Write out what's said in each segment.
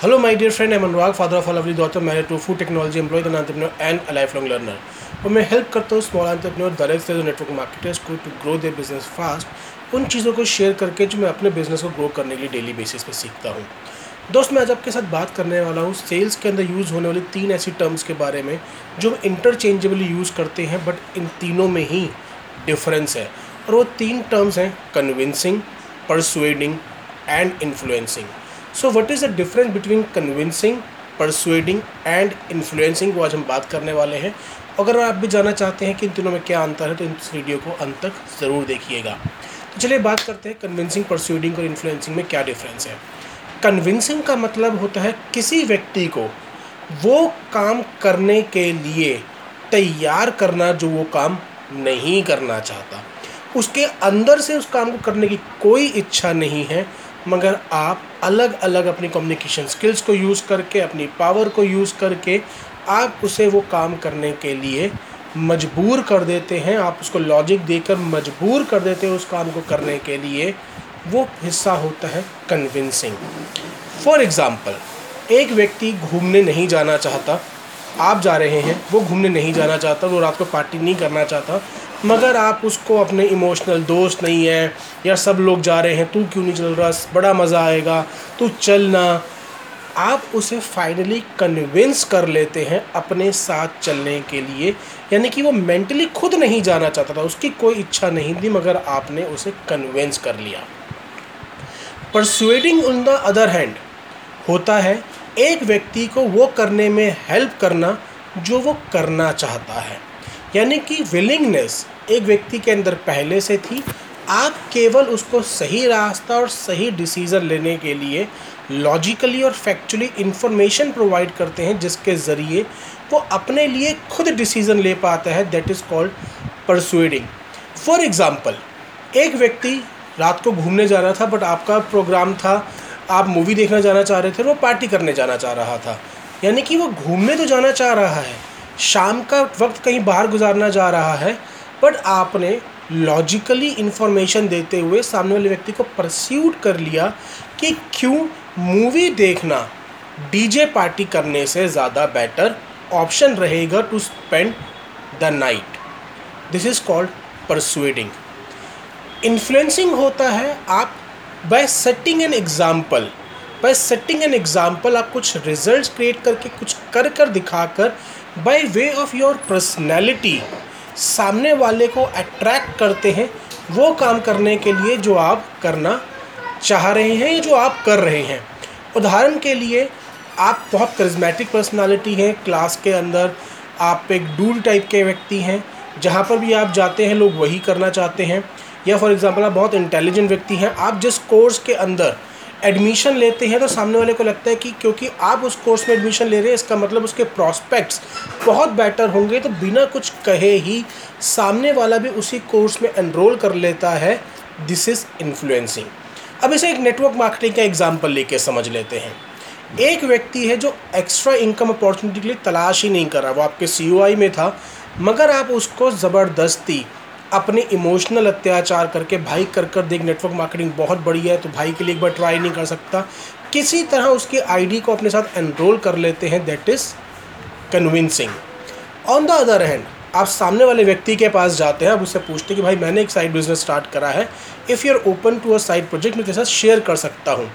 Hello, my dear friend. I'm Anurag, father of a lovely daughter, married to a food technology employee, entrepreneur, and a lifelong learner. और मैं help करता हूँ small entrepreneur direct sales network marketers को to grow their business fast उन चीज़ों को share करके जो मैं अपने बिज़नेस को ग्रो करने के लिए डेली बेसिस पे सीखता हूँ दोस्त मैं आज आपके साथ बात करने वाला हूँ सेल्स के अंदर यूज़ होने वाली तीन ऐसी टर्म्स के बारे में जो हम इंटरचेंजेबली यूज़ करते हैं बट इन तीनों में ही डिफरेंस है और वो तीन टर्म्स हैं convincing persuading and influencing so what is the difference between convincing persuading and influencing को आज हम बात करने वाले हैं। अगर आप भी जानना चाहते हैं कि इन तीनों में क्या अंतर है तो इस वीडियो को अंत तक ज़रूर देखिएगा। तो चलिए बात करते हैं कन्विंसिंग परसुएडिंग और इन्फ्लुएंसिंग में क्या डिफरेंस है। कन्विंसिंग का मतलब होता है किसी व्यक्ति को वो काम करने के लिए तैयार करना जो वो काम नहीं करना चाहता। उसके अंदर से उस काम को करने की कोई इच्छा नहीं है मगर आप अलग अलग अपनी कम्युनिकेशन स्किल्स को यूज़ करके, अपनी पावर को यूज़ करके, आप उसे वो काम करने के लिए मजबूर कर देते हैं। आप उसको लॉजिक देकर मजबूर कर देते हैं उस काम को करने के लिए। वो हिस्सा होता है कन्विंसिंग फॉर एग्ज़ाम्पल एक व्यक्ति घूमने नहीं जाना चाहता। आप जा रहे हैं, वो घूमने नहीं जाना चाहता, वो रात को पार्टी नहीं करना चाहता। मगर आप उसको अपने इमोशनल दोस्त नहीं है, या सब लोग जा रहे हैं, तू क्यों नहीं चल रहा? बड़ा मज़ा आएगा। तू चलना। आप उसे फाइनली कन्विंस कर लेते हैं अपने साथ चलने के लिए। यानी कि वो मेंटली खुद नहीं जाना चाहता था। उसकी कोई इच्छा नहीं थी, मगर आपने उसे कन्विंस कर लिया। Persuading on the other hand होता है, एक व्यक्ति को वो करने में हेल्प करना जो वो करना चाहता है। यानी कि विलिंगनेस एक व्यक्ति के अंदर पहले से थी। आप केवल उसको सही रास्ता और सही डिसीज़न लेने के लिए लॉजिकली और फैक्चुअली इन्फॉर्मेशन प्रोवाइड करते हैं, जिसके ज़रिए वो अपने लिए खुद डिसीज़न ले पाता है that is called persuading for example एक व्यक्ति रात को घूमने जाना था बट आपका प्रोग्राम था, आप मूवी देखना जाना चाह रहे थे, वो पार्टी करने जाना चाह रहा था। यानी कि वो घूमने तो जाना चाह रहा है शाम का वक्त कहीं बाहर गुजारना जा रहा है बट आपने लॉजिकली इन्फॉर्मेशन देते हुए सामने वाले व्यक्ति को परस्यूट कर लिया कि क्यों मूवी देखना डीजे पार्टी करने से ज़्यादा बेटर ऑप्शन रहेगा to spend the night this is called persuading influencing होता है आप by setting an example by setting an example आप कुछ रिजल्ट्स क्रिएट करके कुछ कर कर दिखा कर by way of your personality सामने वाले को अट्रैक्ट करते हैं, वो काम करने के लिए जो आप करना चाह रहे हैं या जो आप कर रहे हैं। उदाहरण के लिए, आप बहुत करिज्मेटिक पर्सनालिटी हैं क्लास के अंदर आप एक डूल टाइप के व्यक्ति हैं, जहाँ पर भी आप जाते हैं, लोग वही करना चाहते हैं। या फॉर एग्ज़ाम्पल आप बहुत इंटेलिजेंट व्यक्ति हैं, आप जिस कोर्स के अंदर एडमिशन लेते हैं तो सामने वाले को लगता है कि क्योंकि आप उस कोर्स में एडमिशन ले रहे हैं, इसका मतलब उसके प्रॉस्पेक्ट्स बहुत बेटर होंगे तो बिना कुछ कहे ही सामने वाला भी उसी कोर्स में एनरोल कर लेता है। दिस इज़ इन्फ्लुएंसिंग अब इसे एक नेटवर्क मार्केटिंग का एग्ज़ाम्पल लेके समझ लेते हैं। एक व्यक्ति है जो एक्स्ट्रा इनकम अपॉर्चुनिटी के लिए तलाश ही नहीं कर रहा, वो आपके सीयूआई में था, मगर आप उसको ज़बरदस्ती अपने इमोशनल अत्याचार करके भाई कर कर देख नेटवर्क मार्केटिंग बहुत बढ़िया है तो भाई के लिए एक बार ट्राई नहीं कर सकता। किसी तरह उसकी आईडी को अपने साथ एनरोल कर लेते हैं that is convincing on the other hand आप सामने वाले व्यक्ति के पास जाते हैं, आप उससे पूछते हैं कि भाई मैंने एक साइड बिज़नेस स्टार्ट करा है if you are open to a side project मैं साथ शेयर कर सकता हूँ।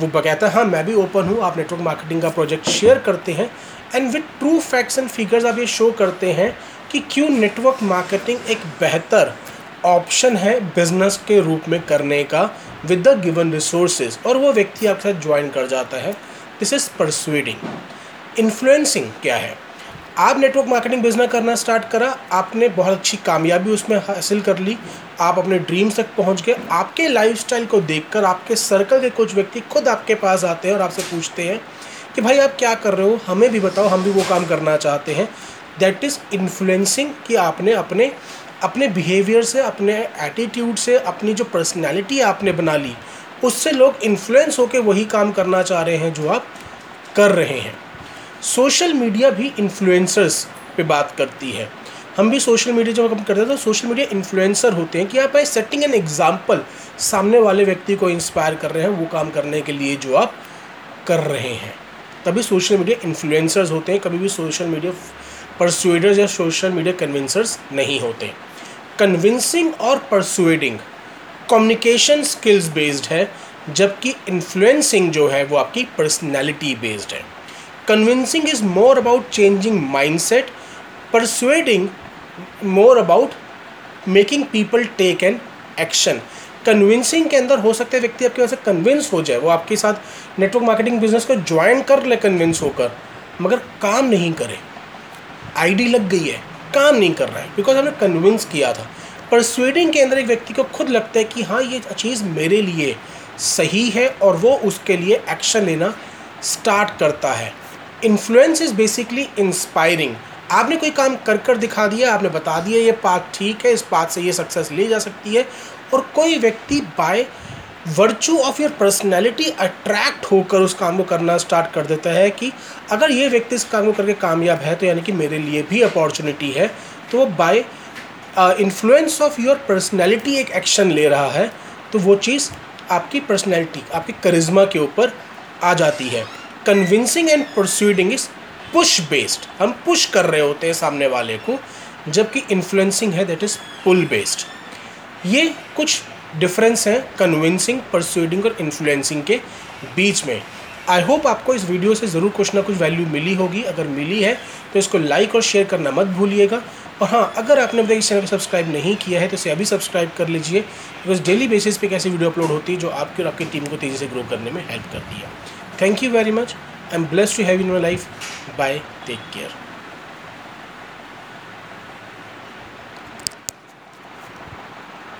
वो कहता है हाँ मैं भी ओपन हूँ, आप नेटवर्क मार्केटिंग का प्रोजेक्ट शेयर करते हैं and with true facts and figures आप ये शो करते हैं कि क्यों नेटवर्क मार्केटिंग एक बेहतर ऑप्शन है बिज़नेस के रूप में करने का विद द गिवन रिसोर्सेज और वो व्यक्ति आपके साथ ज्वाइन कर जाता है। दिस इज़ परसुइडिंग इन्फ्लुएंसिंग क्या है? आप नेटवर्क मार्केटिंग बिज़नेस करना स्टार्ट करा, आपने बहुत अच्छी कामयाबी उसमें हासिल कर ली, आप अपने ड्रीम्स तक पहुँच गए, आपके लाइफस्टाइल को देखकर, आपके सर्कल के कुछ व्यक्ति खुद आपके पास आते हैं और आपसे पूछते हैं कि भाई आप क्या कर रहे हो? हमें भी बताओ, हम भी वो काम करना चाहते हैं। दैट इज़ इन्फ्लुएंसिंग कि आपने अपने अपने बिहेवियर से, अपने एटीट्यूड से, अपनी जो पर्सनैलिटी आपने बना ली, उससे लोग इन्फ्लुएंस होकर वही काम करना चाह रहे हैं जो आप कर रहे हैं। सोशल मीडिया भी इन्फ्लुएंसर्स पे बात करती है। हम भी सोशल मीडिया जब हम करते हैं तो सोशल मीडिया इन्फ्लुएंसर होते हैं कि आप बाई सेटिंग एन एग्ज़ाम्पल सामने वाले व्यक्ति को इंस्पायर कर रहे हैं, वो काम करने के लिए जो आप कर रहे हैं। तभी सोशल मीडिया इन्फ्लुएंसर्स होते हैं, कभी भी सोशल मीडिया परसुएडर्स या सोशल मीडिया कन्विंसर्स नहीं होते। कन्विंसिंग और परसुएडिंग कम्युनिकेशन स्किल्स बेस्ड है, जबकि इन्फ्लुएंसिंग जो है, वो आपकी पर्सनैलिटी बेस्ड है। Convincing is more about changing mindset persuading more about making people take an action convincing के अंदर हो सकता है व्यक्ति आपके वजह से कन्विंस हो जाए, वो आपके साथ नेटवर्क मार्केटिंग बिज़नेस को ज्वाइन कर ले कन्विंस होकर, मगर काम नहीं करे। आईडी लग गई है, काम नहीं कर रहा है। बिकॉज़ हमने कन्विंस किया था। पर परसुएडिंग के अंदर एक व्यक्ति को खुद लगता है कि हाँ ये चीज़ मेरे लिए सही है और वो उसके लिए एक्शन लेना स्टार्ट करता है। इन्फ्लुएंस इज़ बेसिकली इंस्पायरिंग आपने कोई काम कर कर दिखा दिया, आपने बता दिया, ये पाथ ठीक है, इस पाथ से ये सक्सेस ली जा सकती है और कोई व्यक्ति by virtue of your personality attract होकर उस काम को करना स्टार्ट कर देता है कि अगर ये व्यक्ति इस काम को करके कामयाब है तो यानी कि मेरे लिए भी अपॉर्चुनिटी है तो वो by influence of your personality एक एक्शन ले रहा है तो वो चीज़ आपकी पर्सनैलिटी आपकी करिज्मा के ऊपर आ जाती है। Convincing and proceeding is push based हम पुश कर रहे होते हैं सामने वाले को, जबकि इन्फ्लुएंसिंग है दैट इज़ पुल बेस्ड ये कुछ डिफरेंस हैं कन्विंसिंग परस्यूडिंग और इन्फ्लुएंसिंग के बीच में। आई होप आपको इस वीडियो से ज़रूर कुछ ना कुछ वैल्यू मिली होगी। अगर मिली है तो इसको लाइक और शेयर करना मत भूलिएगा। और हाँ अगर आपने अभी इस चैनल को सब्सक्राइब नहीं किया है तो इसे अभी सब्सक्राइब कर लीजिए। बिकॉज़ डेली बेसिस पे कैसी वीडियो अपलोड होती है, जो आपकी और आपकी टीम को तेज़ी से ग्रो करने में हेल्प करती है। Thank you very much I am bless to have in my life bye take care